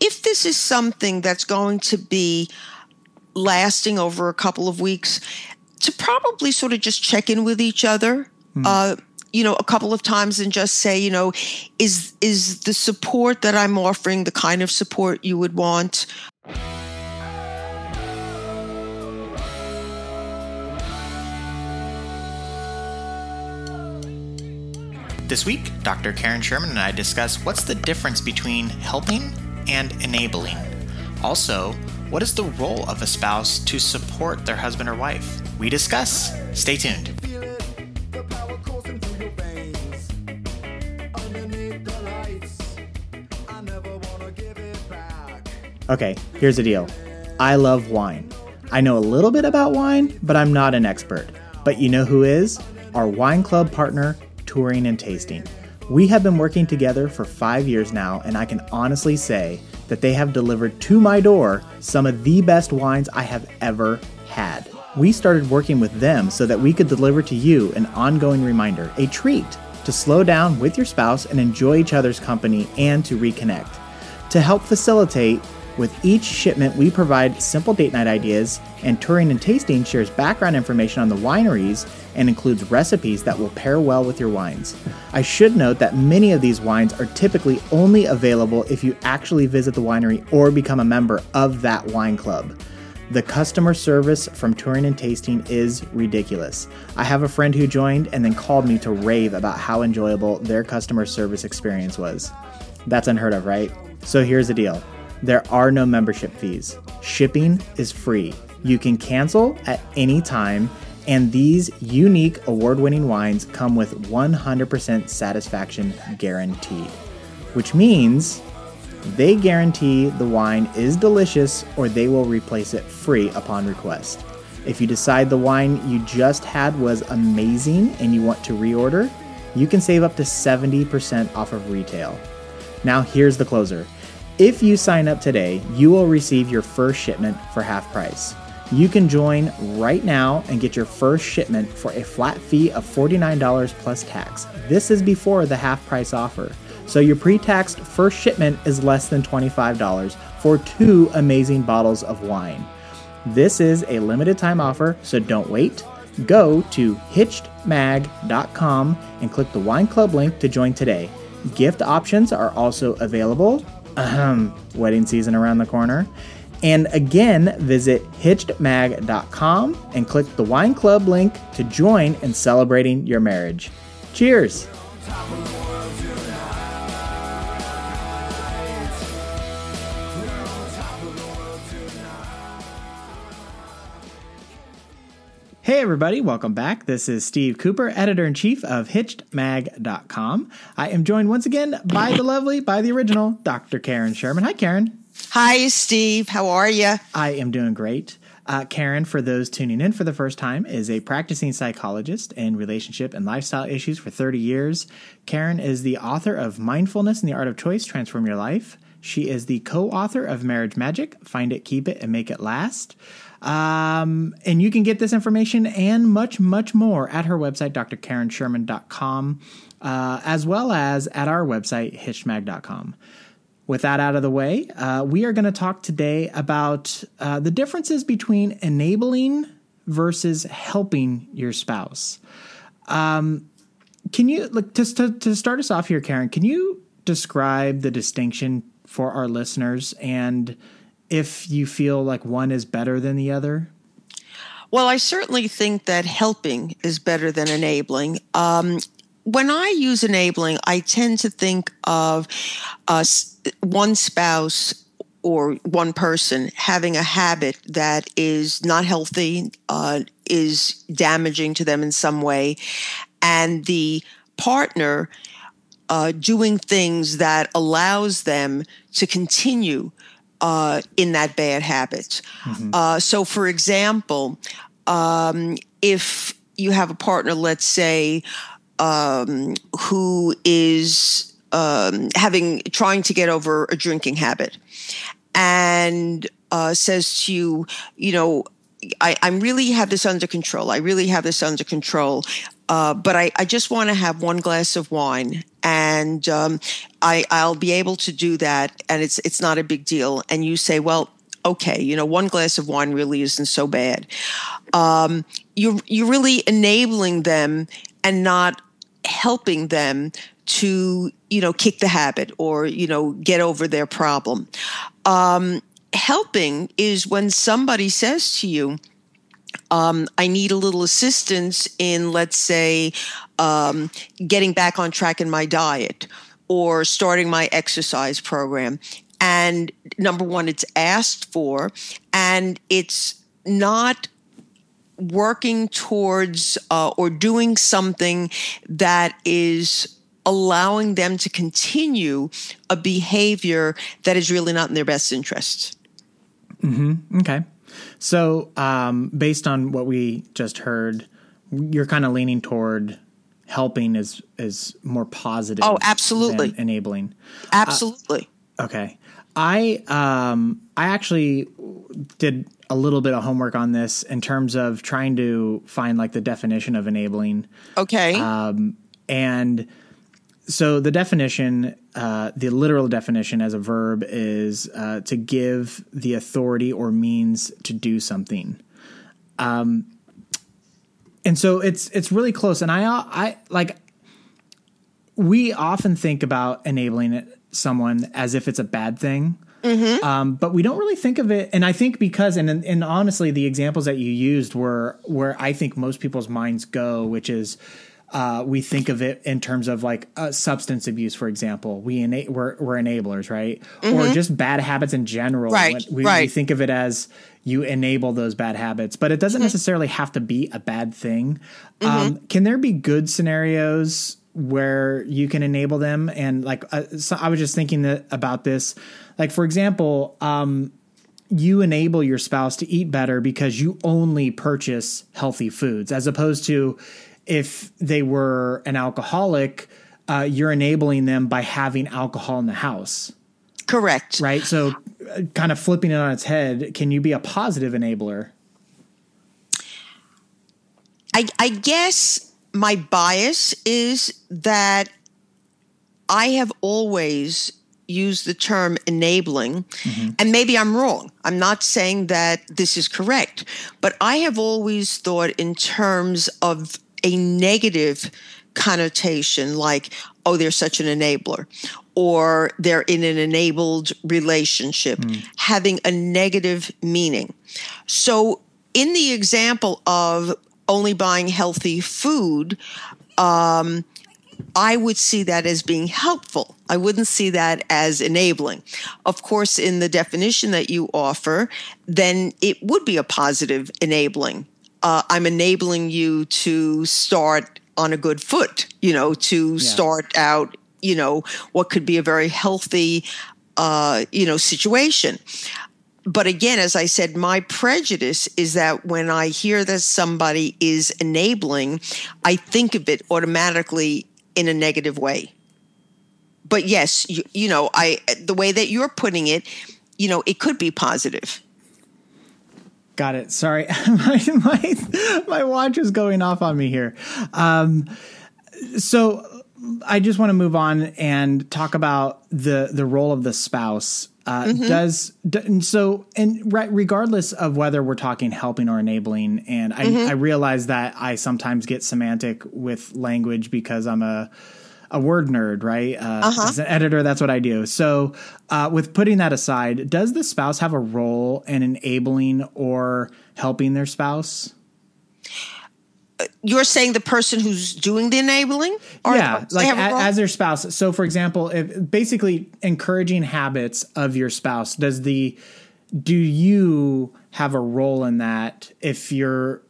if this is something that's going to be lasting over a couple of weeks, to probably sort of just check in with each other. Mm. Uh, you know a couple of times and just say you know is is the support that i'm offering the kind of support you would want This week, Dr. Karen Sherman and I discuss what's the difference between helping and enabling. Also, what is the role of a spouse to support their husband or wife? We discuss. Stay tuned. Okay, here's the deal I love wine. I know a little bit about wine, but I'm not an expert. But you know who is? Our wine club partner, Touring and Tasting. We have been working together for five years now, and I can honestly say that they have delivered to my door some of the best wines I have ever had. We started working with them so that we could deliver to you an ongoing reminder, a treat to slow down with your spouse and enjoy each other's company and to reconnect. To help facilitate with each shipment, we provide simple date night ideas, and Touring and Tasting shares background information on the wineries and includes recipes that will pair well with your wines. I should note that many of these wines are typically only available if you actually visit the winery or become a member of that wine club. The customer service from Touring and Tasting is ridiculous. I have a friend who joined and then called me to rave about how enjoyable their customer service experience was. That's unheard of, right? So here's the deal there are no membership fees. Shipping is free. You can cancel at any time, and these unique award winning wines come with 100% satisfaction guaranteed, which means they guarantee the wine is delicious or they will replace it free upon request. If you decide the wine you just had was amazing and you want to reorder, you can save up to 70% off of retail. Now, here's the closer. If you sign up today, you will receive your first shipment for half price. You can join right now and get your first shipment for a flat fee of $49 plus tax. This is before the half price offer. So your pre taxed first shipment is less than $25 for two amazing bottles of wine. This is a limited time offer, so don't wait. Go to hitchedmag.com and click the wine club link to join today. Gift options are also available wedding season around the corner. And again, visit hitchedmag.com and click the wine club link to join in celebrating your marriage. Cheers! Hey, everybody, welcome back. This is Steve Cooper, editor in chief of HitchedMag.com. I am joined once again by the lovely, by the original, Dr. Karen Sherman. Hi, Karen. Hi, Steve. How are you? I am doing great. Uh, Karen, for those tuning in for the first time, is a practicing psychologist in relationship and lifestyle issues for 30 years. Karen is the author of Mindfulness and the Art of Choice Transform Your Life. She is the co author of Marriage Magic Find It, Keep It, and Make It Last. Um, and you can get this information and much, much more at her website, drkarensherman.com, uh, as well as at our website, hitchedmag.com. With that out of the way, uh, we are going to talk today about uh, the differences between enabling versus helping your spouse. Um, can you, like, to, to, to start us off here, Karen, can you describe the distinction for our listeners and if you feel like one is better than the other? Well, I certainly think that helping is better than enabling. Um, when I use enabling, I tend to think of uh, one spouse or one person having a habit that is not healthy, uh, is damaging to them in some way, and the partner uh, doing things that allows them to continue uh, in that bad habit. Mm-hmm. Uh, so, for example, um, if you have a partner, let's say, um, who is um, having trying to get over a drinking habit, and uh, says to you, you know, I, I really have this under control. I really have this under control. Uh, but I, I just want to have one glass of wine and um, I, I'll be able to do that. And it's, it's not a big deal. And you say, well, okay, you know, one glass of wine really isn't so bad. Um, you, you're really enabling them and not helping them to, you know, kick the habit or, you know, get over their problem. Um, helping is when somebody says to you, um, I need a little assistance in, let's say, um, getting back on track in my diet or starting my exercise program. And number one, it's asked for, and it's not working towards uh, or doing something that is allowing them to continue a behavior that is really not in their best interest. Mm-hmm. Okay. So, um, based on what we just heard, you're kind of leaning toward helping is is more positive. Oh, absolutely. enabling. Absolutely. Uh, okay. I um I actually did a little bit of homework on this in terms of trying to find like the definition of enabling. Okay. Um and so the definition, uh, the literal definition as a verb is uh, to give the authority or means to do something. Um, and so it's it's really close. And I I like we often think about enabling someone as if it's a bad thing. Mm-hmm. Um, but we don't really think of it, and I think because, and and honestly, the examples that you used were where I think most people's minds go, which is uh, we think of it in terms of like uh, substance abuse, for example. We ena- we're, we're enablers, right? Mm-hmm. Or just bad habits in general. Right, we, right. we think of it as you enable those bad habits, but it doesn't mm-hmm. necessarily have to be a bad thing. Mm-hmm. Um, can there be good scenarios where you can enable them? And like, uh, so I was just thinking that, about this. Like, for example, um, you enable your spouse to eat better because you only purchase healthy foods as opposed to if they were an alcoholic, uh, you're enabling them by having alcohol in the house. Correct. Right. So, uh, kind of flipping it on its head, can you be a positive enabler? I, I guess my bias is that I have always used the term enabling, mm-hmm. and maybe I'm wrong. I'm not saying that this is correct, but I have always thought in terms of a negative connotation like, oh, they're such an enabler, or they're in an enabled relationship, mm. having a negative meaning. So, in the example of only buying healthy food, um, I would see that as being helpful. I wouldn't see that as enabling. Of course, in the definition that you offer, then it would be a positive enabling uh, I'm enabling you to start on a good foot, you know, to yeah. start out, you know, what could be a very healthy, uh, you know, situation. But again, as I said, my prejudice is that when I hear that somebody is enabling, I think of it automatically in a negative way. But yes, you, you know, I the way that you're putting it, you know, it could be positive. Got it. Sorry, my, my my watch is going off on me here. Um, so I just want to move on and talk about the the role of the spouse. Uh, mm-hmm. Does d- so, and right, regardless of whether we're talking helping or enabling, and I, mm-hmm. I realize that I sometimes get semantic with language because I'm a a word nerd, right? Uh, uh-huh. As an editor, that's what I do. So, uh, with putting that aside, does the spouse have a role in enabling or helping their spouse? You're saying the person who's doing the enabling? yeah, like a, as their spouse. So, for example, if basically encouraging habits of your spouse, does the do you have a role in that if your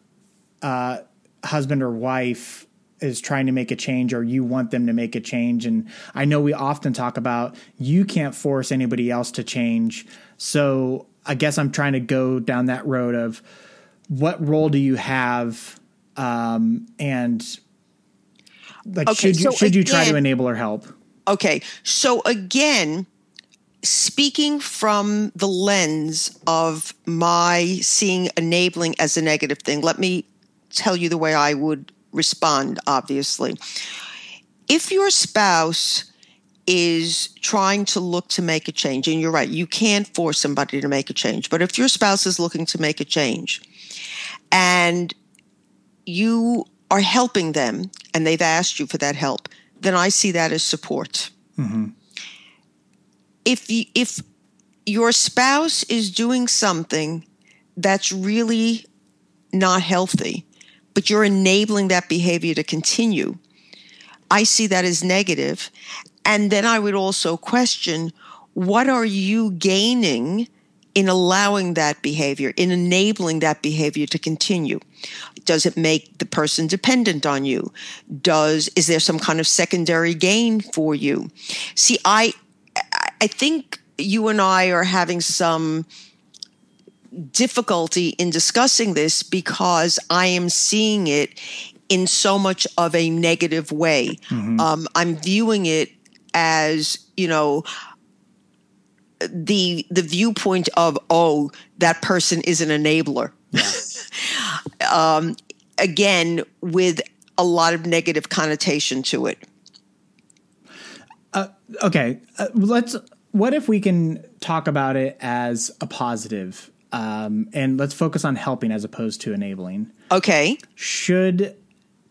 uh, husband or wife is trying to make a change or you want them to make a change. And I know we often talk about you can't force anybody else to change. So I guess I'm trying to go down that road of what role do you have um, and like okay, should you so should you try to enable or help? Okay. So again, speaking from the lens of my seeing enabling as a negative thing, let me tell you the way I would respond, obviously. If your spouse is trying to look to make a change, and you're right, you can't force somebody to make a change, but if your spouse is looking to make a change and you are helping them and they've asked you for that help, then I see that as support. Mm-hmm. If you, if your spouse is doing something that's really not healthy, but you're enabling that behavior to continue, I see that as negative. And then I would also question what are you gaining in allowing that behavior, in enabling that behavior to continue? Does it make the person dependent on you? Does is there some kind of secondary gain for you? See, I I think you and I are having some difficulty in discussing this because I am seeing it in so much of a negative way. Mm-hmm. Um, I'm viewing it as you know the the viewpoint of oh that person is an enabler. Yeah. um, again, with a lot of negative connotation to it. Uh, okay, uh, let's. What if we can talk about it as a positive, um, and let's focus on helping as opposed to enabling. Okay. Should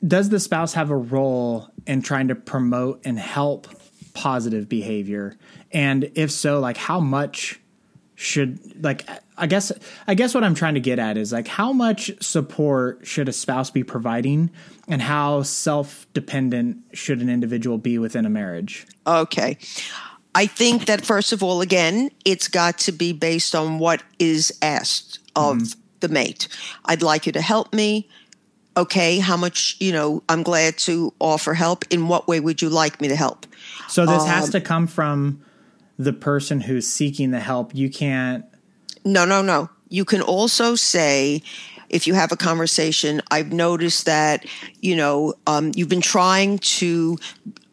does the spouse have a role in trying to promote and help positive behavior? And if so, like how much should like I guess I guess what I'm trying to get at is like how much support should a spouse be providing and how self-dependent should an individual be within a marriage? Okay. I think that first of all again, it's got to be based on what is asked of mm-hmm. the mate. I'd like you to help me okay, how much, you know, I'm glad to offer help. In what way would you like me to help? So this um, has to come from the person who's seeking the help. You can't. No, no, no. You can also say, if you have a conversation, I've noticed that, you know, um, you've been trying to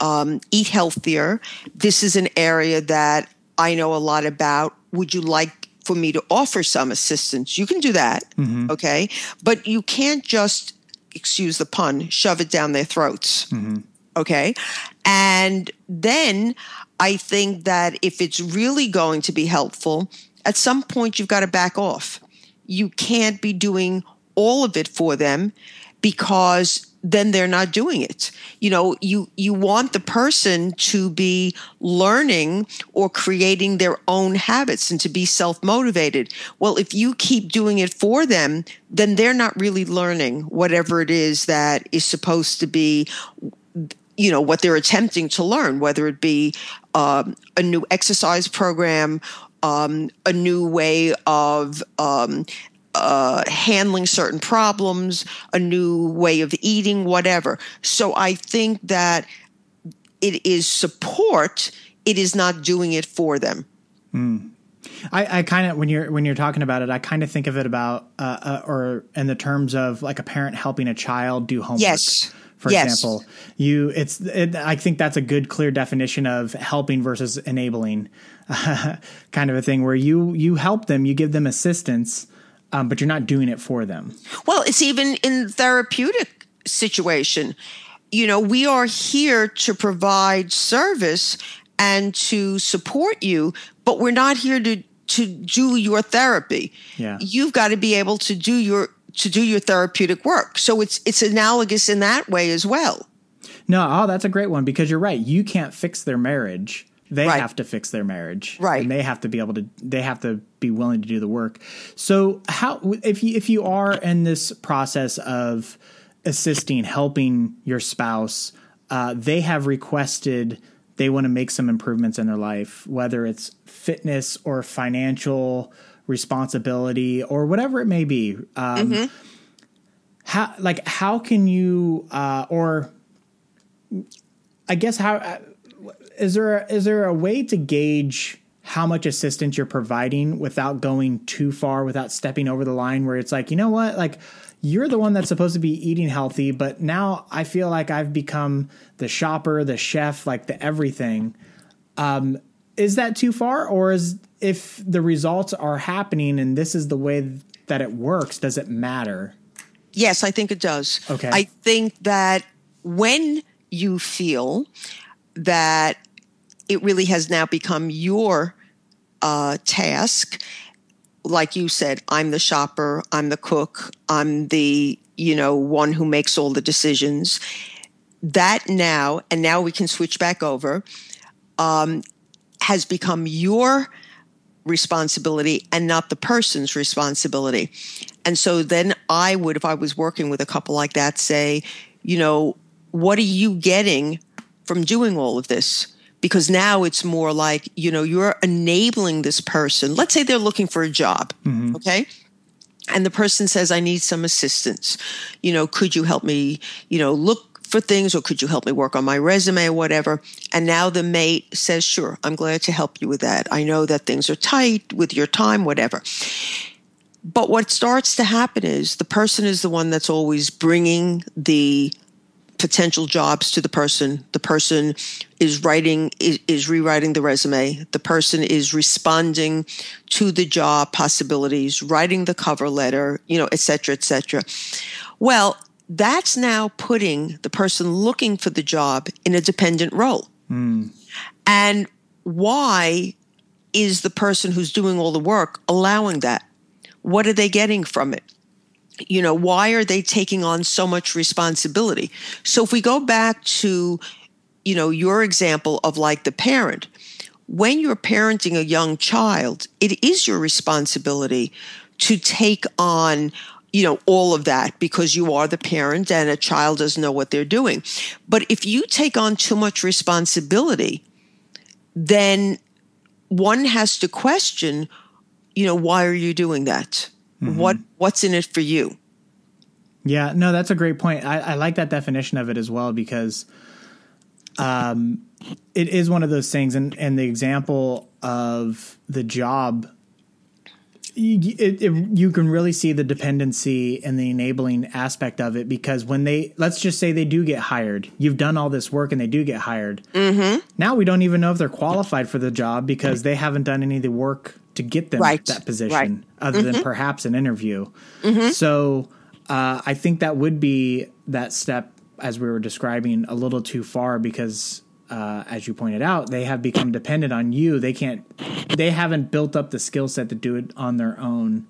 um, eat healthier. This is an area that I know a lot about. Would you like for me to offer some assistance? You can do that. Mm-hmm. Okay. But you can't just excuse the pun, shove it down their throats. Mm-hmm. Okay. And then I think that if it's really going to be helpful, at some point you've got to back off. You can't be doing all of it for them because then they're not doing it. You know, you you want the person to be learning or creating their own habits and to be self-motivated. Well, if you keep doing it for them, then they're not really learning whatever it is that is supposed to be you know what they're attempting to learn whether it be um, a new exercise program um, a new way of um, uh, handling certain problems, a new way of eating, whatever. So I think that it is support. It is not doing it for them. Mm. I, I kind of when you're when you're talking about it, I kind of think of it about uh, uh, or in the terms of like a parent helping a child do homework. Yes. For yes. example, you it's it, I think that's a good clear definition of helping versus enabling, kind of a thing where you you help them, you give them assistance, um, but you're not doing it for them. Well, it's even in therapeutic situation. You know, we are here to provide service and to support you, but we're not here to to do your therapy. Yeah. You've got to be able to do your to do your therapeutic work. So it's it's analogous in that way as well. No, oh, that's a great one because you're right. You can't fix their marriage they right. have to fix their marriage, right? And they have to be able to. They have to be willing to do the work. So, how if you if you are in this process of assisting, helping your spouse, uh, they have requested they want to make some improvements in their life, whether it's fitness or financial responsibility or whatever it may be. Um, mm-hmm. How like how can you uh, or I guess how is there a, is there a way to gauge how much assistance you're providing without going too far, without stepping over the line where it's like, you know what, like you're the one that's supposed to be eating healthy, but now I feel like I've become the shopper, the chef, like the everything. Um, is that too far, or is if the results are happening and this is the way that it works, does it matter? Yes, I think it does. Okay. I think that when you feel that it really has now become your uh, task, like you said, I'm the shopper, I'm the cook, I'm the you know one who makes all the decisions. That now, and now we can switch back over, um, has become your responsibility and not the person's responsibility. And so then I would, if I was working with a couple like that, say, you know, what are you getting from doing all of this? Because now it's more like, you know, you're enabling this person. Let's say they're looking for a job, mm-hmm. okay? And the person says, I need some assistance. You know, could you help me, you know, look for things or could you help me work on my resume or whatever? And now the mate says, Sure, I'm glad to help you with that. I know that things are tight with your time, whatever. But what starts to happen is the person is the one that's always bringing the potential jobs to the person. The person is writing, is, is, rewriting the resume. The person is responding to the job possibilities, writing the cover letter, you know, et cetera, et cetera. Well, that's now putting the person looking for the job in a dependent role. Mm. And why is the person who's doing all the work allowing that? What are they getting from it? You know, why are they taking on so much responsibility? So if we go back to, you know, your example of like the parent, when you're parenting a young child, it is your responsibility to take on you know all of that because you are the parent and a child doesn't know what they're doing but if you take on too much responsibility then one has to question you know why are you doing that mm-hmm. what what's in it for you yeah no that's a great point I, I like that definition of it as well because um it is one of those things and and the example of the job it, it, you can really see the dependency and the enabling aspect of it because when they let's just say they do get hired you've done all this work and they do get hired mm-hmm. now we don't even know if they're qualified for the job because they haven't done any of the work to get them right. that position right. other mm-hmm. than perhaps an interview mm-hmm. so uh, i think that would be that step as we were describing a little too far because uh, as you pointed out, they have become dependent on you. They can't, they haven't built up the skill set to do it on their own.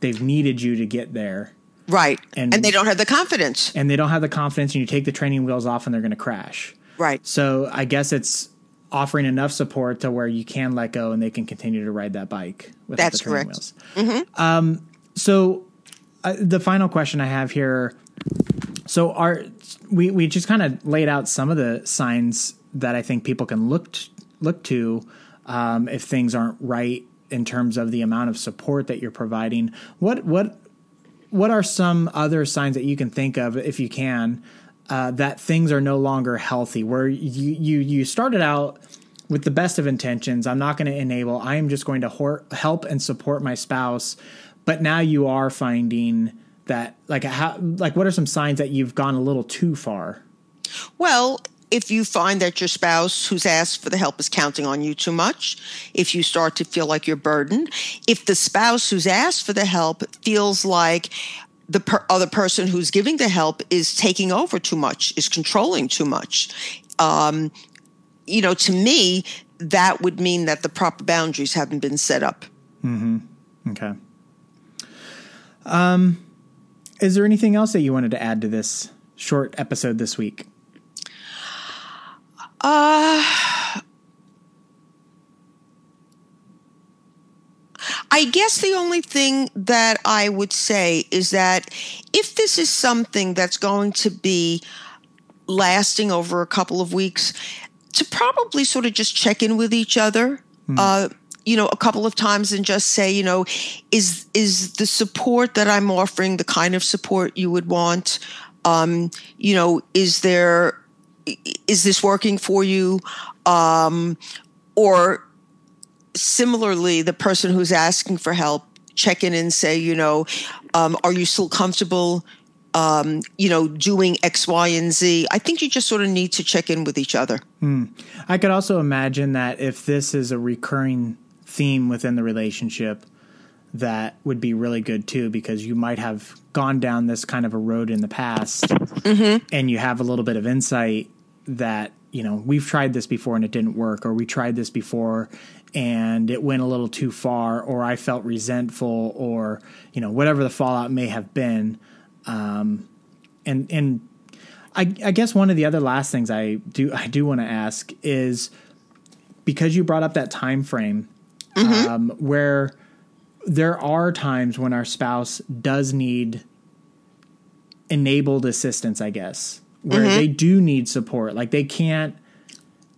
They've needed you to get there. Right. And, and they don't have the confidence. And they don't have the confidence, and you take the training wheels off and they're going to crash. Right. So I guess it's offering enough support to where you can let go and they can continue to ride that bike without That's the correct. wheels. Mm-hmm. Um, so uh, the final question I have here. So our we we just kind of laid out some of the signs that I think people can look t- look to um, if things aren't right in terms of the amount of support that you're providing. What what what are some other signs that you can think of, if you can, uh, that things are no longer healthy? Where you you you started out with the best of intentions. I'm not going to enable. I am just going to hor- help and support my spouse. But now you are finding that like how like what are some signs that you've gone a little too far? Well, if you find that your spouse who's asked for the help is counting on you too much, if you start to feel like you're burdened, if the spouse who's asked for the help feels like the per- other person who's giving the help is taking over too much, is controlling too much, um, you know, to me, that would mean that the proper boundaries haven't been set up. Mm-hmm. Okay. Um, is there anything else that you wanted to add to this short episode this week? Uh, I guess the only thing that I would say is that if this is something that's going to be lasting over a couple of weeks, to probably sort of just check in with each other. Hmm. Uh, you know, a couple of times and just say, you know, is is the support that I'm offering the kind of support you would want? Um, you know, is there is this working for you? Um, or similarly, the person who's asking for help, check in and say, you know, um, are you still comfortable um, you know, doing X, Y, and Z. I think you just sort of need to check in with each other. Mm. I could also imagine that if this is a recurring theme within the relationship, that would be really good too, because you might have gone down this kind of a road in the past mm-hmm. and you have a little bit of insight that you know we've tried this before and it didn't work or we tried this before and it went a little too far or i felt resentful or you know whatever the fallout may have been um, and and I, I guess one of the other last things i do i do want to ask is because you brought up that time frame mm-hmm. um, where there are times when our spouse does need enabled assistance i guess where mm-hmm. they do need support. Like they can't.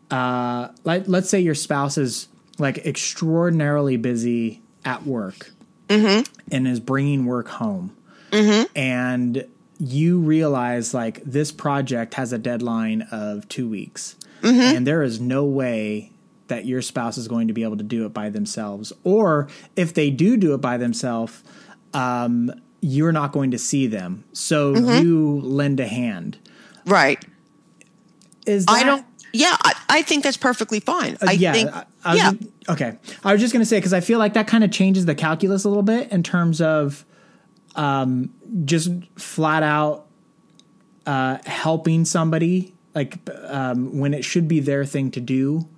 Uh, like let's say your spouse is like extraordinarily busy at work mm-hmm. and is bringing work home, mm-hmm. and you realize like this project has a deadline of two weeks, mm-hmm. and there is no way that your spouse is going to be able to do it by themselves, or if they do do it by themselves. Um, you're not going to see them. So mm-hmm. you lend a hand. Right. Is that, I don't. Yeah, I, I think that's perfectly fine. Uh, I yeah, think. I, I yeah. Just, okay. I was just going to say because I feel like that kind of changes the calculus a little bit in terms of um, just flat out uh, helping somebody like um, when it should be their thing to do.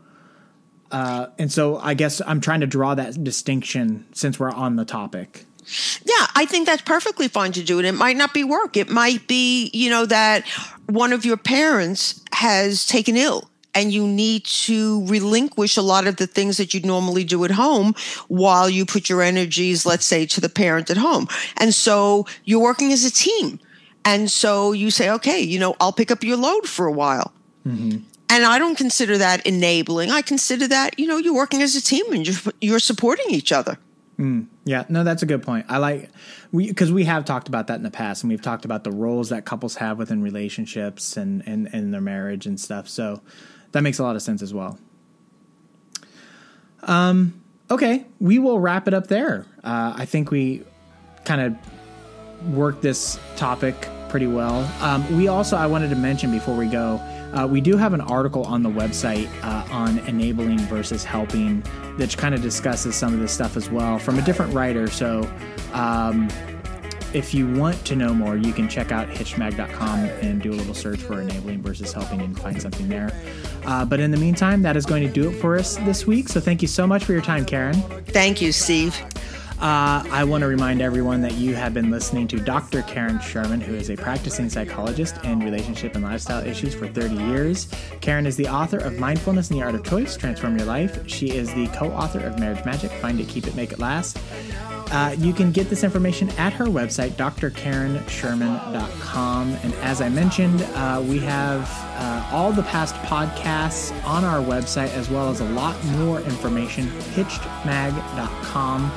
Uh, and so I guess I'm trying to draw that distinction since we're on the topic. Yeah, I think that's perfectly fine to do. And it might not be work. It might be, you know, that one of your parents has taken ill and you need to relinquish a lot of the things that you'd normally do at home while you put your energies, let's say, to the parent at home. And so you're working as a team. And so you say, okay, you know, I'll pick up your load for a while. Mm-hmm. And I don't consider that enabling. I consider that, you know, you're working as a team and you're, you're supporting each other. Mm, yeah, no, that's a good point. I like we because we have talked about that in the past, and we've talked about the roles that couples have within relationships and and their marriage and stuff. So that makes a lot of sense as well. Um. Okay, we will wrap it up there. Uh, I think we kind of worked this topic pretty well. Um, we also I wanted to mention before we go uh, we do have an article on the website uh, on enabling versus helping that kind of discusses some of this stuff as well from a different writer. So, um, if you want to know more, you can check out hitchedmag.com and do a little search for enabling versus helping and find something there. Uh, but in the meantime, that is going to do it for us this week. So thank you so much for your time, Karen. Thank you, Steve. Uh, I want to remind everyone that you have been listening to Dr. Karen Sherman, who is a practicing psychologist in relationship and lifestyle issues for 30 years. Karen is the author of Mindfulness and the Art of Choice Transform Your Life. She is the co author of Marriage Magic Find It, Keep It, Make It Last. Uh, you can get this information at her website, drkarensherman.com. And as I mentioned, uh, we have uh, all the past podcasts on our website, as well as a lot more information, hitchedmag.com.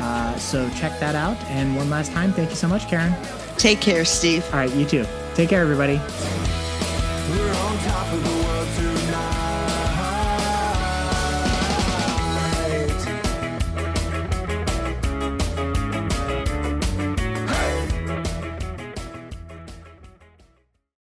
Uh, so check that out. And one last time, thank you so much, Karen. Take care, Steve. All right, you too. Take care, everybody.